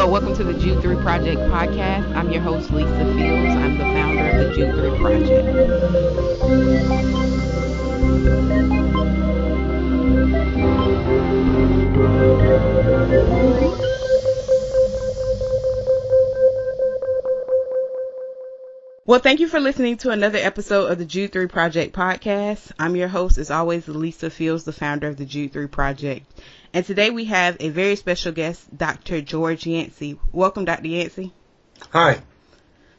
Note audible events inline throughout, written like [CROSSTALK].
Hello, welcome to the Jude 3 Project podcast. I'm your host, Lisa Fields. I'm the founder of the Jude 3 Project. Well, thank you for listening to another episode of the Jude 3 Project podcast. I'm your host, as always, Lisa Fields, the founder of the Jude 3 Project. And today we have a very special guest, Dr. George Yancey. Welcome, Dr. Yancey. Hi.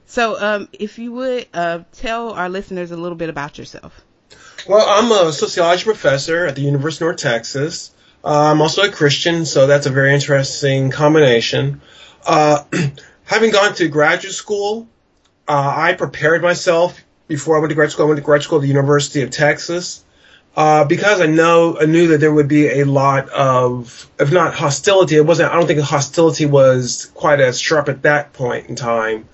So, um, if you would uh, tell our listeners a little bit about yourself. Well, I'm a sociology professor at the University of North Texas. Uh, I'm also a Christian, so that's a very interesting combination. Uh, [CLEARS THROAT] having gone to graduate school, uh, I prepared myself before I went to graduate school. I went to grad school at the University of Texas uh, because I know I knew that there would be a lot of, if not hostility, it wasn't. I don't think hostility was quite as sharp at that point in time,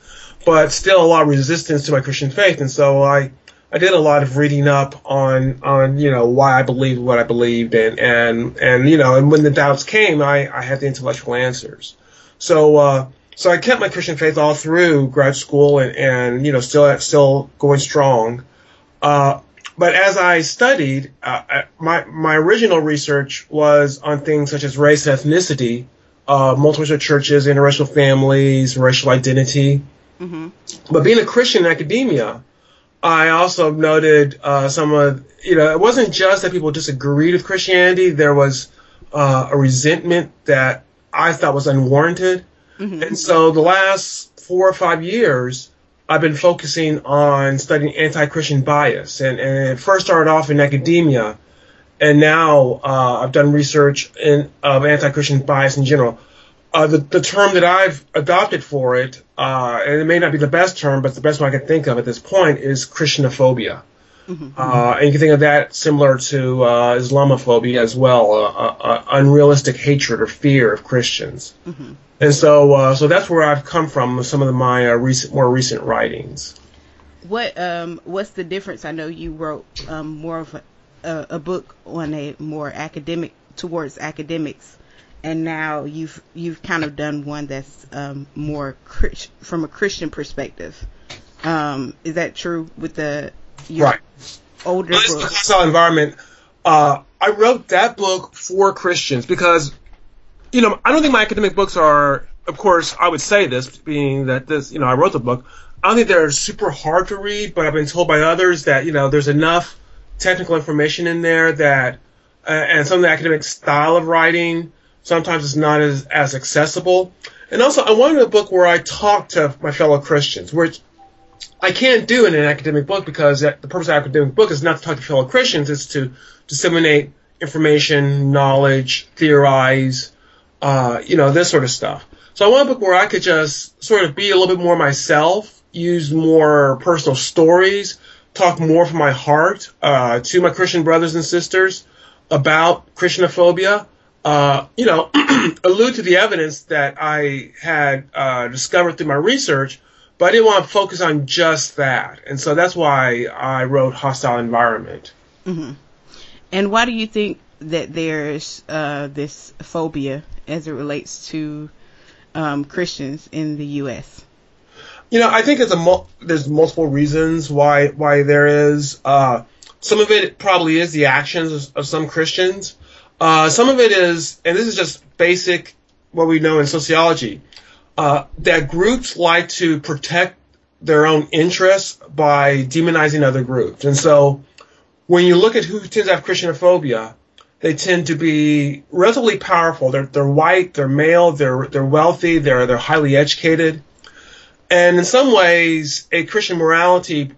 but still a lot of resistance to my Christian faith, and so I. I did a lot of reading up on on you know why I believed what I believed and and and you know and when the doubts came I I had the intellectual answers. So uh, so I kept my Christian faith all through grad school and, and you know still still going strong. Uh, but as I studied, uh, my my original research was on things such as race ethnicity, uh, multiracial churches, interracial families, racial identity. Mm-hmm. But being a Christian in academia, I also noted uh, some of you know it wasn't just that people disagreed with Christianity. There was uh, a resentment that I thought was unwarranted. Mm-hmm. And so the last four or five years, I've been focusing on studying anti-Christian bias, and, and it first started off in academia, and now uh, I've done research in of anti-Christian bias in general. Uh, the, the term that I've adopted for it, uh, and it may not be the best term, but it's the best one I can think of at this point is Christianophobia. Mm-hmm. Uh, and you can think of that similar to uh, Islamophobia as well, uh, unrealistic hatred or fear of Christians. Mm-hmm. And so, uh, so that's where I've come from. Some of my recent, more recent writings. What um, what's the difference? I know you wrote um, more of a, a book on a more academic towards academics, and now you've you've kind of done one that's um, more from a Christian perspective. Um, is that true with the your right. older well, book. Hostile Environment. Uh, I wrote that book for Christians because, you know, I don't think my academic books are. Of course, I would say this, being that this, you know, I wrote the book. I don't think they're super hard to read, but I've been told by others that you know there's enough technical information in there that, uh, and some of the academic style of writing sometimes is not as as accessible. And also, I wanted a book where I talk to my fellow Christians, which I can't do in an academic book because the purpose of an academic book is not to talk to fellow Christians, it's to disseminate information, knowledge, theorize, uh, you know, this sort of stuff. So I want a book where I could just sort of be a little bit more myself, use more personal stories, talk more from my heart uh, to my Christian brothers and sisters about Christianophobia. Uh, you know, [CLEARS THROAT] allude to the evidence that I had uh, discovered through my research, but I didn't want to focus on just that, and so that's why I wrote Hostile Environment. Mm-hmm. And why do you think that there's uh, this phobia as it relates to um, Christians in the U.S.? You know, I think it's a there's multiple reasons why why there is. Uh, some of it probably is the actions of, of some Christians. Uh, some of it is, and this is just basic what we know in sociology uh, that groups like to protect their own interests by demonizing other groups. And so when you look at who tends to have Christianophobia, they tend to be relatively powerful. They're, they're white, they're male, they're, they're wealthy, they're, they're highly educated. And in some ways, a Christian morality,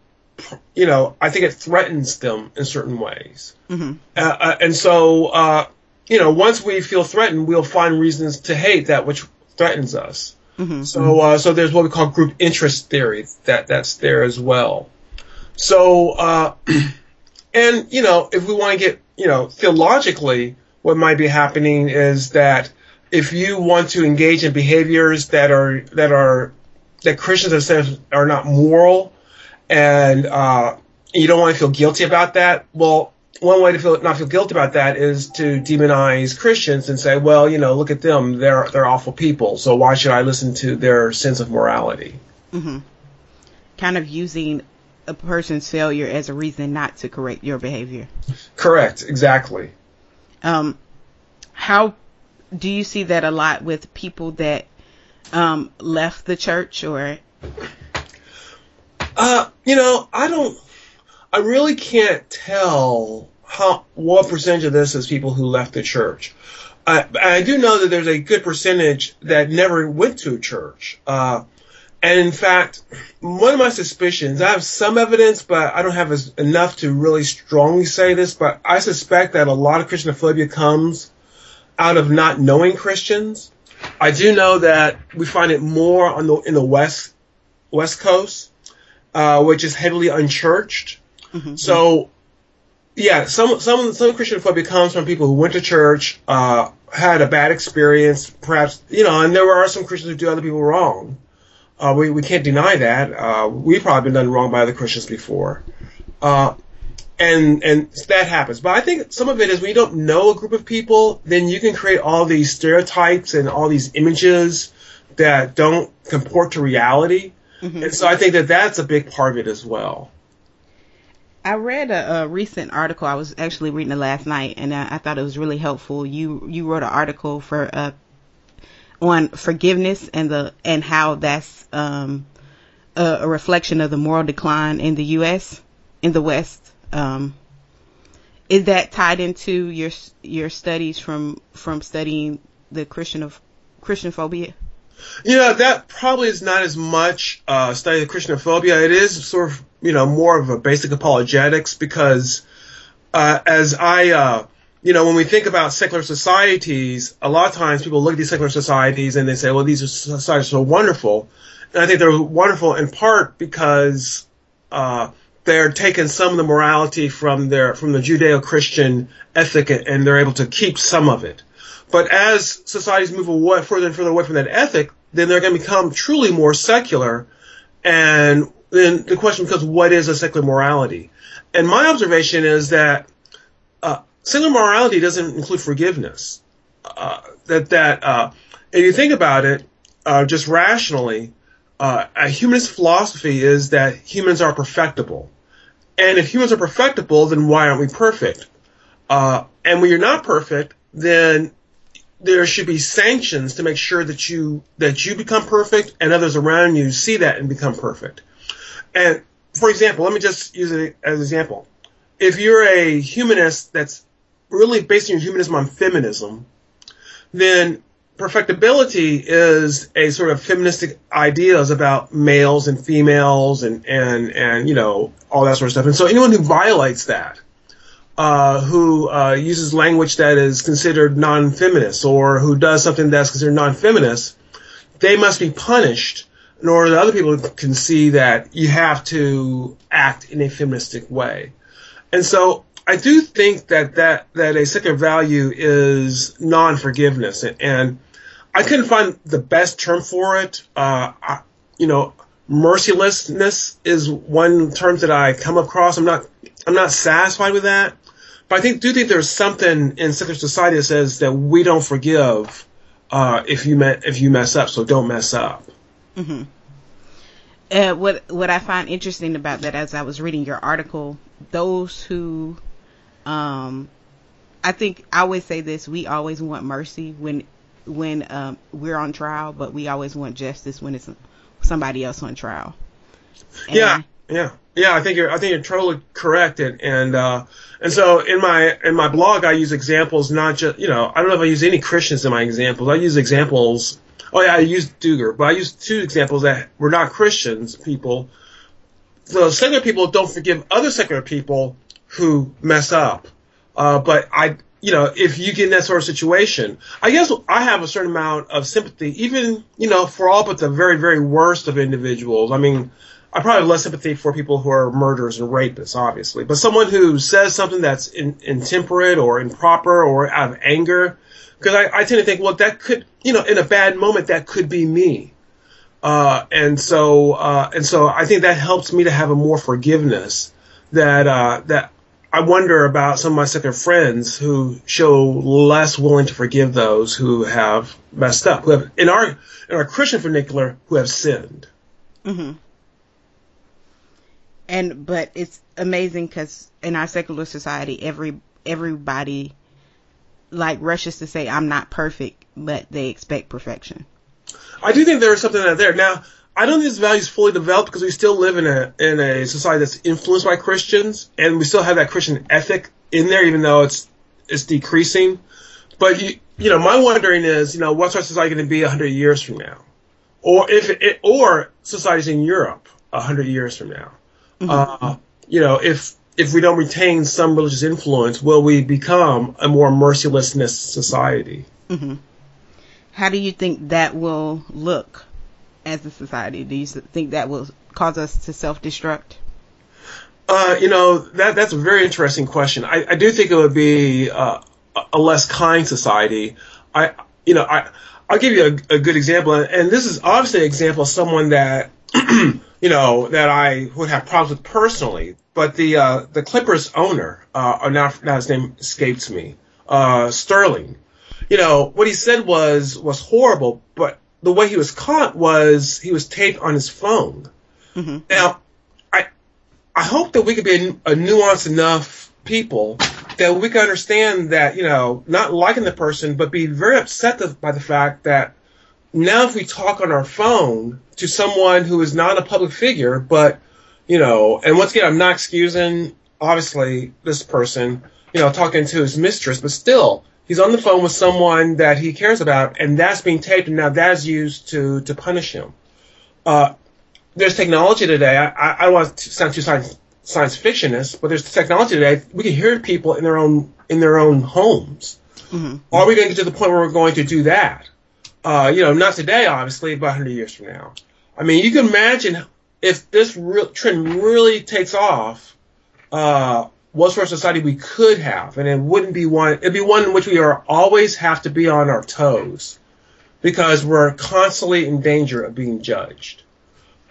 you know, I think it threatens them in certain ways. Mm-hmm. Uh, uh, and so, uh, you know, once we feel threatened, we'll find reasons to hate that which threatens us. Mm-hmm. So, uh, so there's what we call group interest theory that that's there as well. So, uh, [CLEARS THROAT] and you know, if we want to get, you know, theologically, what might be happening is that if you want to engage in behaviors that are that are that Christians have said are not moral, and uh, you don't want to feel guilty about that, well, one way to feel not feel guilty about that is to demonize Christians and say, well, you know, look at them, they're they're awful people, so why should I listen to their sense of morality? Mm-hmm. Kind of using a person's failure as a reason not to correct your behavior. Correct, exactly. Um, how do you see that a lot with people that um, left the church or? Uh, you know, I don't. I really can't tell how what percentage of this is people who left the church. I, I do know that there's a good percentage that never went to a church. Uh, and in fact, one of my suspicions, I have some evidence, but I don't have as, enough to really strongly say this, but I suspect that a lot of Christianophobia comes out of not knowing Christians. I do know that we find it more on the, in the west, west coast, uh, which is heavily unchurched. Mm-hmm. So, yeah, some, some, some Christianophobia comes from people who went to church, uh, had a bad experience, perhaps, you know, and there are some Christians who do other people wrong. Uh, we, we can't deny that. Uh, we've probably been done wrong by other Christians before. Uh, and, and that happens. But I think some of it is when you don't know a group of people, then you can create all these stereotypes and all these images that don't comport to reality. Mm-hmm. And so I think that that's a big part of it as well. I read a, a, recent article. I was actually reading it last night, and I, I, thought it was really helpful. You you wrote an article for uh, on forgiveness and the and how that's um, a, a, reflection of the moral decline in the U.S. in the West. Um, is that tied into your your studies from from studying the Christian of Christian phobia? Yeah, that probably is not as much uh, study of Christianophobia. It is sort of you know more of a basic apologetics because uh, as I uh, you know, when we think about secular societies, a lot of times people look at these secular societies and they say, well, these are societies are so wonderful. And I think they're wonderful in part because uh, they're taking some of the morality from their from the Judeo-Christian ethic and they're able to keep some of it. But as societies move away, further and further away from that ethic, then they're going to become truly more secular. And then the question becomes, what is a secular morality? And my observation is that uh, Single morality doesn't include forgiveness. Uh, that that uh, if you think about it, uh, just rationally, uh, a humanist philosophy is that humans are perfectible, and if humans are perfectible, then why aren't we perfect? Uh, and when you're not perfect, then there should be sanctions to make sure that you that you become perfect and others around you see that and become perfect. And for example, let me just use it as an example. If you're a humanist that's really basing your humanism on feminism, then perfectibility is a sort of feministic ideas about males and females and, and, and, you know, all that sort of stuff. And so anyone who violates that, uh, who uh, uses language that is considered non-feminist or who does something that's considered non-feminist, they must be punished in order that other people can see that you have to act in a feministic way. And so I do think that that that a second value is non-forgiveness, and I couldn't find the best term for it. Uh, I, you know, mercilessness is one term that I come across. I'm not I'm not satisfied with that, but I think do think there's something in secular society that says that we don't forgive uh, if you if you mess up, so don't mess up. Mm-hmm. Uh, what what I find interesting about that, as I was reading your article, those who um, I think I always say this: we always want mercy when when um, we're on trial, but we always want justice when it's somebody else on trial. And yeah, yeah, yeah. I think you're I think you're totally correct, and and uh, and so in my in my blog, I use examples not just you know I don't know if I use any Christians in my examples. I use examples. Oh yeah, I used Duggar, but I used two examples that were not Christians people. The secular people don't forgive other secular people who mess up. Uh, but I, you know, if you get in that sort of situation, I guess I have a certain amount of sympathy, even, you know, for all but the very, very worst of individuals. I mean, I probably have less sympathy for people who are murderers and rapists, obviously, but someone who says something that's in, intemperate or improper or out of anger, because I, I tend to think, well, that could, you know, in a bad moment, that could be me. Uh, and so, uh, and so I think that helps me to have a more forgiveness that, uh, that I wonder about some of my secular friends who show less willing to forgive those who have messed up, who have in our in our Christian vernacular, who have sinned. Mm-hmm. And but it's amazing because in our secular society, every everybody like rushes to say I'm not perfect, but they expect perfection. I do think there is something out there now. I don't think this value is fully developed because we still live in a in a society that's influenced by Christians, and we still have that Christian ethic in there, even though it's it's decreasing. But you, you know, my wondering is, you know, what's our society going to be hundred years from now, or if it, or societies in Europe hundred years from now. Mm-hmm. Uh, you know, if if we don't retain some religious influence, will we become a more mercilessness society? Mm-hmm. How do you think that will look? As a society? Do you think that will cause us to self destruct? Uh, you know that that's a very interesting question. I, I do think it would be uh, a less kind society. I you know I I'll give you a, a good example, and this is obviously an example of someone that [CLEARS THROAT] you know that I would have problems with personally. But the uh, the Clippers owner, uh, now now his name escapes me, uh, Sterling. You know what he said was was horrible, but the way he was caught was he was taped on his phone. Mm-hmm. Now, I I hope that we could be a, a nuanced enough people that we can understand that you know not liking the person, but be very upset by the fact that now if we talk on our phone to someone who is not a public figure, but you know, and once again, I'm not excusing obviously this person, you know, talking to his mistress, but still, he's on the phone with someone that he cares about, and that's being taped, and now that's used to to punish him. Uh, there's technology today. I, I, don't want to sound too science science fictionist, but there's technology today. We can hear people in their own in their own homes. Mm-hmm. Are we going to get to the point where we're going to do that? Uh, you know, not today, obviously, but 100 years from now. I mean, you can imagine if this re- trend really takes off. Uh, what sort of society we could have, and it wouldn't be one. It'd be one in which we are always have to be on our toes, because we're constantly in danger of being judged.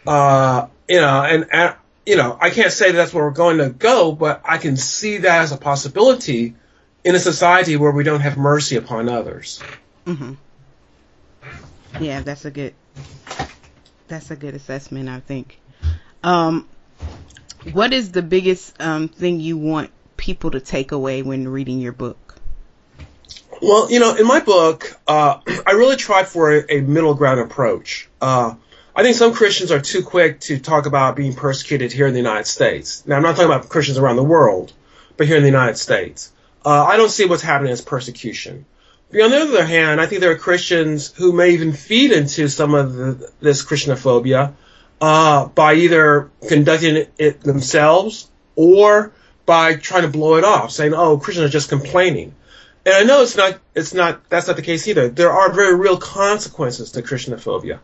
Uh, you know, and, and you know, I can't say that that's where we're going to go, but I can see that as a possibility in a society where we don't have mercy upon others. Mm-hmm. Yeah, that's a good. That's a good assessment, I think. Um, what is the biggest um, thing you want people to take away when reading your book? Well, you know, in my book, uh, I really tried for a, a middle ground approach. Uh, I think some Christians are too quick to talk about being persecuted here in the United States. Now, I'm not talking about Christians around the world, but here in the United States. Uh, I don't see what's happening as persecution. But on the other hand, I think there are Christians who may even feed into some of the, this Christianophobia uh, by either conducting it themselves or by trying to blow it off, saying, "Oh, Christians are just complaining." And I know it's not, it's not, that's not the case either. There are very real consequences to Christianophobia.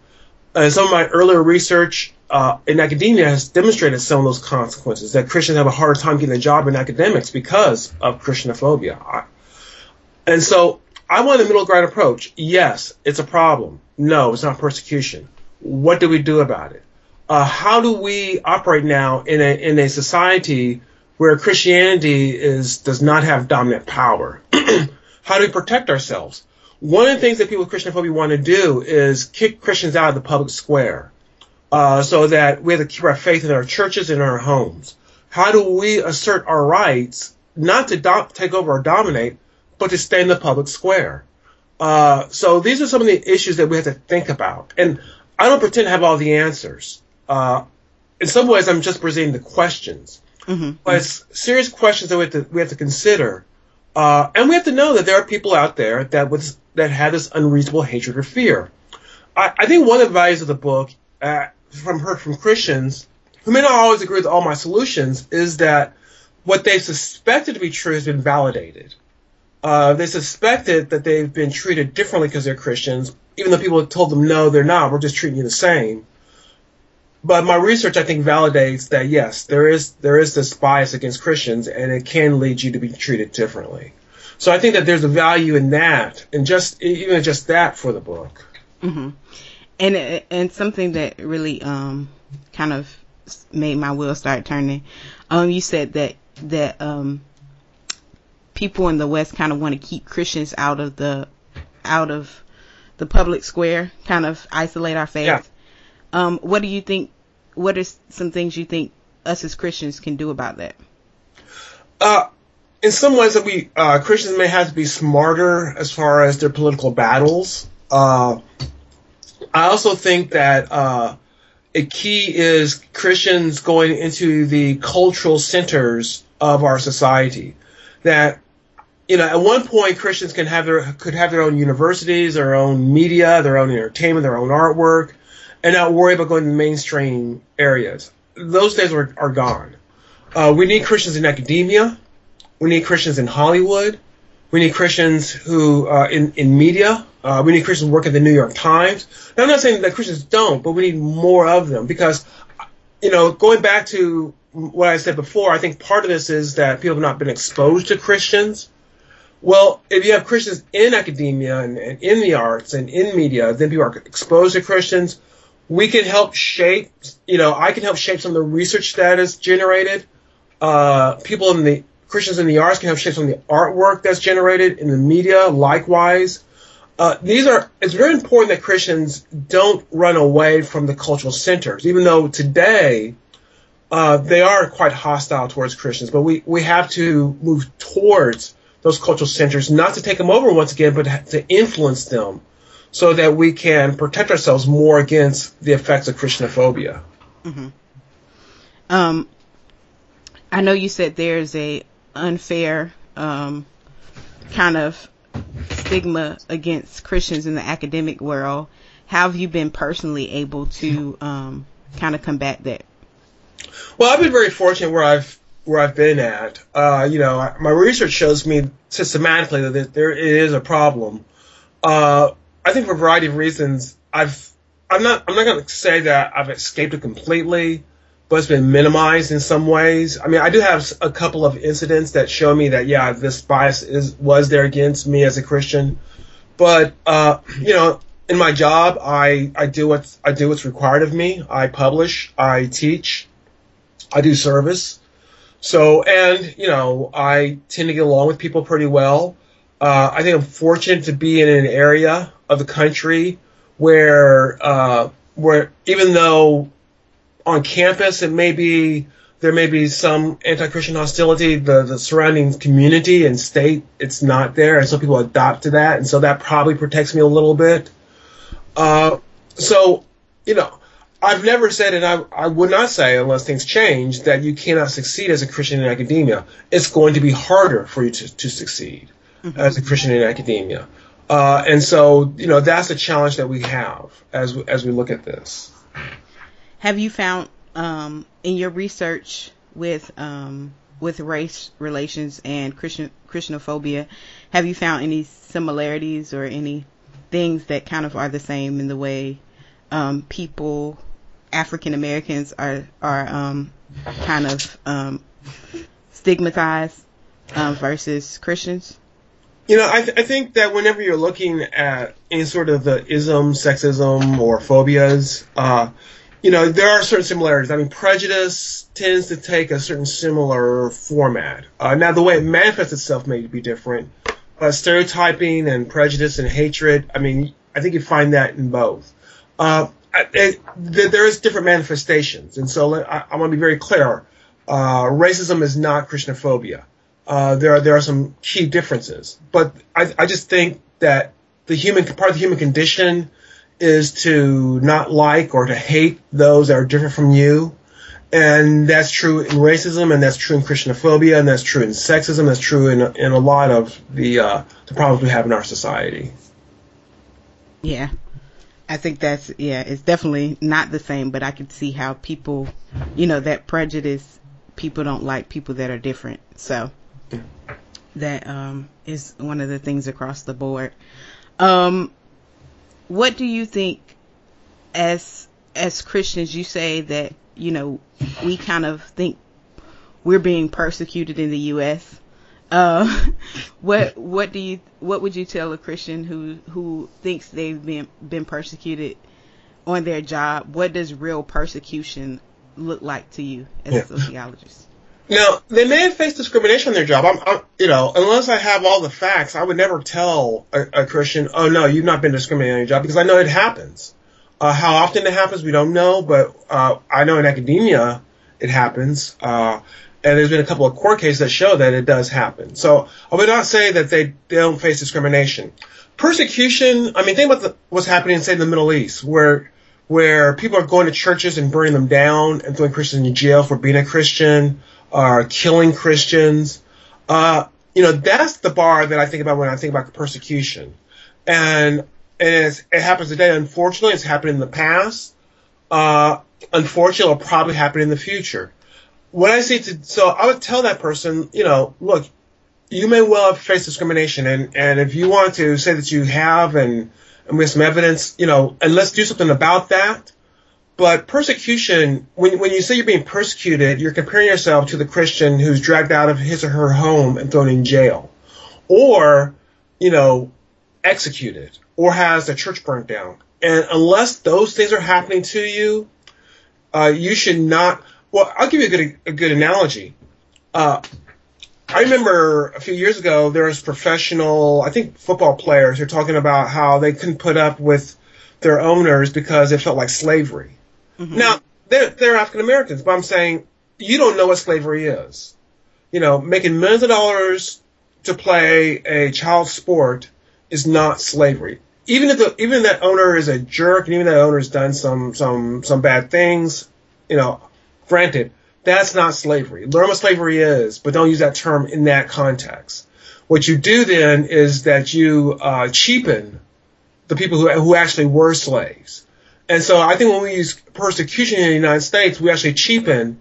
And some of my earlier research uh, in academia has demonstrated some of those consequences. That Christians have a hard time getting a job in academics because of Christianophobia. And so I want a middle ground approach. Yes, it's a problem. No, it's not persecution. What do we do about it? Uh, how do we operate now in a in a society where Christianity is does not have dominant power? [CLEARS THROAT] how do we protect ourselves? One of the things that people with Christianophobia want to do is kick Christians out of the public square, uh, so that we have to keep our faith in our churches and our homes. How do we assert our rights not to do- take over or dominate, but to stay in the public square? Uh, so these are some of the issues that we have to think about. And I don't pretend to have all the answers uh, in some ways, I'm just presenting the questions. Mm-hmm. But it's serious questions that we have to, we have to consider. Uh, and we have to know that there are people out there that was, that have this unreasonable hatred or fear. I, I think one of the values of the book, uh, from heard from Christians who may not always agree with all my solutions, is that what they suspected to be true has been validated. Uh, they suspected that they've been treated differently because they're Christians, even though people have told them no, they're not. We're just treating you the same but my research, I think, validates that yes, there is there is this bias against Christians, and it can lead you to be treated differently. So I think that there's a value in that, and just even just that for the book. Mm-hmm. And and something that really um, kind of made my wheels start turning. Um, you said that that um, people in the West kind of want to keep Christians out of the out of the public square, kind of isolate our faith. Yeah. Um, what do you think? What are some things you think us as Christians can do about that? Uh, in some ways, that we uh, Christians may have to be smarter as far as their political battles. Uh, I also think that uh, a key is Christians going into the cultural centers of our society. That you know, at one point, Christians can have their could have their own universities, their own media, their own entertainment, their own artwork, and not worry about going to mainstream areas. Those days are, are gone. Uh, we need Christians in academia. We need Christians in Hollywood. We need Christians who uh, in in media. Uh, we need Christians who work at the New York Times. Now, I'm not saying that Christians don't, but we need more of them because, you know, going back to what I said before, I think part of this is that people have not been exposed to Christians. Well, if you have Christians in academia and, and in the arts and in media, then people are exposed to Christians. We can help shape, you know, I can help shape some of the research that is generated. Uh, people in the Christians in the arts can help shape some of the artwork that's generated in the media. Likewise, uh, these are. It's very important that Christians don't run away from the cultural centers, even though today uh, they are quite hostile towards Christians. But we we have to move towards those cultural centers, not to take them over once again, but to influence them, so that we can protect ourselves more against the effects of Christianophobia. Mm-hmm. Um, I know you said there's a unfair um, kind of stigma against Christians in the academic world. How have you been personally able to um, kind of combat that? Well, I've been very fortunate where I've where I've been at. Uh, you know, my research shows me systematically that there is a problem. Uh, I think for a variety of reasons, I've I'm not I'm not going to say that I've escaped it completely, but it's been minimized in some ways. I mean, I do have a couple of incidents that show me that yeah, this bias is was there against me as a Christian, but uh, you know, in my job, I I do what's I do what's required of me. I publish, I teach, I do service. So, and you know, I tend to get along with people pretty well. Uh, I think I'm fortunate to be in an area of the country where uh, where even though on campus it may be there may be some anti-Christian hostility, the, the surrounding community and state it's not there, and so people adopt to that, and so that probably protects me a little bit. Uh, so, you know, I've never said, and I, I would not say unless things change, that you cannot succeed as a Christian in academia. It's going to be harder for you to, to succeed. As a Christian in academia. Uh, and so, you know, that's a challenge that we have as as we look at this. Have you found um, in your research with um, with race relations and Christian Christianophobia, have you found any similarities or any things that kind of are the same in the way um, people African Americans are are um, kind of um, stigmatized um, versus Christians? You know, I, th- I think that whenever you're looking at any sort of the ism, sexism, or phobias, uh, you know, there are certain similarities. I mean, prejudice tends to take a certain similar format. Uh, now, the way it manifests itself may be different, but stereotyping and prejudice and hatred, I mean, I think you find that in both. Uh, there is different manifestations, and so I, I want to be very clear. Uh, racism is not Christianophobia. Uh, there are there are some key differences, but I, I just think that the human part of the human condition is to not like or to hate those that are different from you. And that's true in racism, and that's true in Christianophobia, and that's true in sexism, that's true in, in a lot of the, uh, the problems we have in our society. Yeah. I think that's, yeah, it's definitely not the same, but I can see how people, you know, that prejudice, people don't like people that are different. So that um, is one of the things across the board. Um, what do you think as as Christians you say that you know we kind of think we're being persecuted in the US uh, [LAUGHS] what what do you what would you tell a Christian who who thinks they've been been persecuted on their job what does real persecution look like to you as yeah. a sociologist Now, they may have faced discrimination in their job. I'm, I'm, you know, unless I have all the facts, I would never tell a, a Christian, "Oh no, you've not been discriminated on your job," because I know it happens. Uh, how often it happens, we don't know, but uh, I know in academia it happens. Uh, and there's been a couple of court cases that show that it does happen. So I would not say that they, they don't face discrimination. Persecution, I mean, think about the, what's happening, say, in the Middle East, where where people are going to churches and burning them down and throwing Christians in jail for being a Christian, or killing Christians. Uh, you know, that's the bar that I think about when I think about persecution. And, and it happens today. Unfortunately, it's happened in the past. Uh, unfortunately, it'll probably happen in the future. When I say to, so I would tell that person, you know, look, you may well have faced discrimination, and, and if you want to say that you have and, and we have some evidence, you know, and let's do something about that. But persecution, when, when you say you're being persecuted, you're comparing yourself to the Christian who's dragged out of his or her home and thrown in jail. Or, you know, executed. Or has the church burnt down. And unless those things are happening to you, uh, you should not. Well, I'll give you a good, a good analogy. Uh, I remember a few years ago there was professional, I think football players who were talking about how they couldn't put up with their owners because it felt like slavery. Mm-hmm. Now they're they're African Americans, but I'm saying you don't know what slavery is. You know, making millions of dollars to play a child sport is not slavery. Even if the even if that owner is a jerk, and even that owner has done some some some bad things, you know, granted, that's not slavery. Learn what slavery is, but don't use that term in that context. What you do then is that you uh, cheapen the people who who actually were slaves. And so I think when we use persecution in the United States, we actually cheapen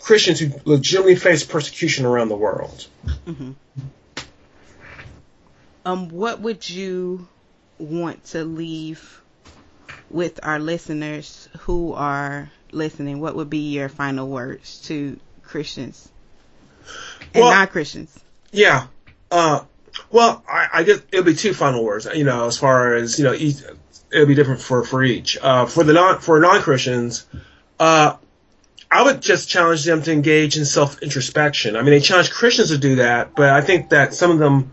Christians who legitimately face persecution around the world. Mm-hmm. Um, what would you want to leave with our listeners who are listening? What would be your final words to Christians and well, non-Christians? Yeah. Uh, well, I, I guess it'll be two final words. You know, as far as you know, each, it'll be different for for each. Uh, for the non for non Christians, uh, I would just challenge them to engage in self introspection. I mean, they challenge Christians to do that, but I think that some of them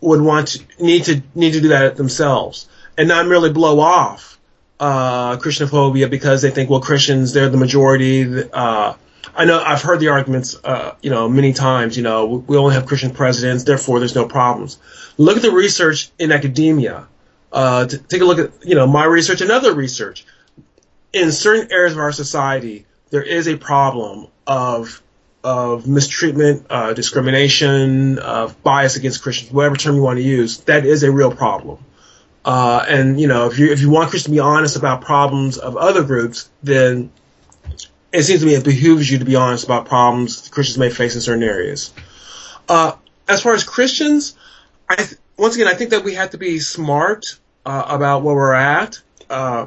would want to need to need to do that themselves and not merely blow off uh, Christianophobia because they think, well, Christians they're the majority. Uh, I know I've heard the arguments, uh, you know, many times. You know, we only have Christian presidents, therefore there's no problems. Look at the research in academia. Uh, take a look at, you know, my research and other research. In certain areas of our society, there is a problem of of mistreatment, uh, discrimination, of bias against Christians, whatever term you want to use. That is a real problem. Uh, and you know, if you if you want Christians to be honest about problems of other groups, then it seems to me it behooves you to be honest about problems Christians may face in certain areas. Uh, as far as Christians, I th- once again I think that we have to be smart uh, about where we're at. Uh,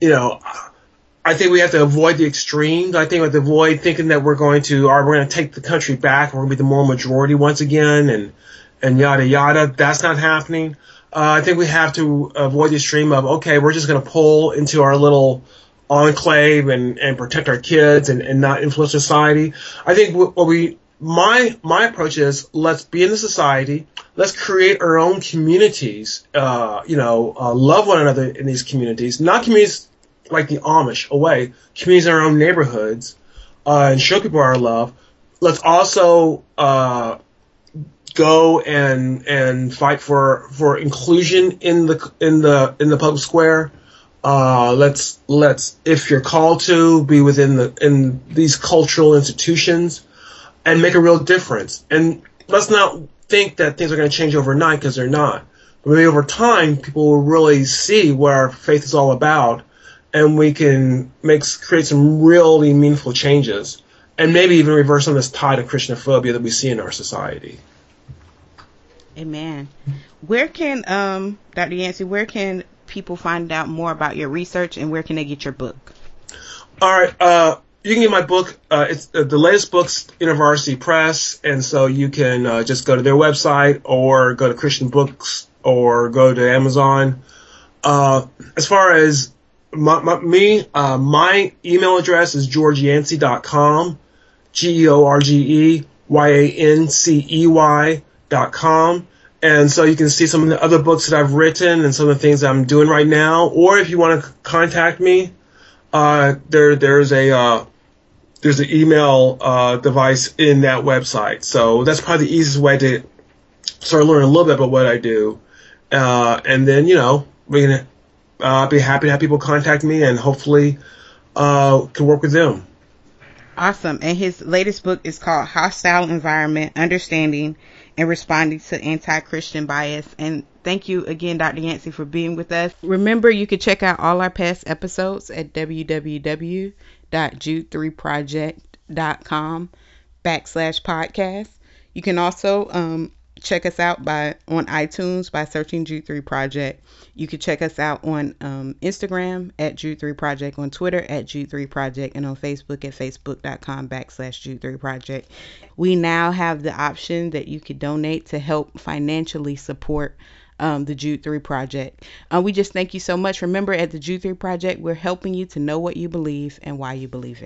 you know, I think we have to avoid the extremes. I think we have to avoid thinking that we're going to, or we're going to take the country back, we're going to be the moral majority once again, and and yada yada. That's not happening. Uh, I think we have to avoid the extreme of okay, we're just going to pull into our little enclave and, and protect our kids and, and not influence society. I think what we my my approach is let's be in the society, let's create our own communities. Uh, you know, uh, love one another in these communities, not communities like the Amish away, communities in our own neighborhoods, uh, and show people our love. Let's also uh, go and and fight for for inclusion in the in the in the public square. Uh, let's let's if you're called to be within the in these cultural institutions and make a real difference. And let's not think that things are going to change overnight because they're not. But maybe over time, people will really see what our faith is all about, and we can make create some really meaningful changes, and maybe even reverse some of this tide of Christianophobia that we see in our society. Amen. Where can um Dr. Yancey, where can people find out more about your research and where can they get your book? All right. Uh, you can get my book. Uh, it's uh, the latest books InterVarsity Press, and so you can uh, just go to their website or go to Christian Books or go to Amazon. Uh, as far as my, my, me, uh, my email address is georgeyancey.com. G E O R G E Y A N C E Y dot com. And so you can see some of the other books that I've written and some of the things I'm doing right now. Or if you want to contact me, uh, there there's a uh, there's an email uh, device in that website. So that's probably the easiest way to start learning a little bit about what I do. Uh, and then you know we can uh, be happy to have people contact me and hopefully uh, can work with them. Awesome. And his latest book is called Hostile Environment Understanding and Responding to Anti Christian Bias. And thank you again, Dr. Yancey, for being with us. Remember, you can check out all our past episodes at www.jude3project.com backslash podcast. You can also um, check us out by on iTunes by searching Jude 3 Project. You can check us out on um, Instagram at Jude 3 Project, on Twitter at Jude 3 Project, and on Facebook at facebook.com backslash Jude 3 Project. We now have the option that you could donate to help financially support um, the Jude 3 Project. Uh, we just thank you so much. Remember, at the Jude 3 Project, we're helping you to know what you believe and why you believe it.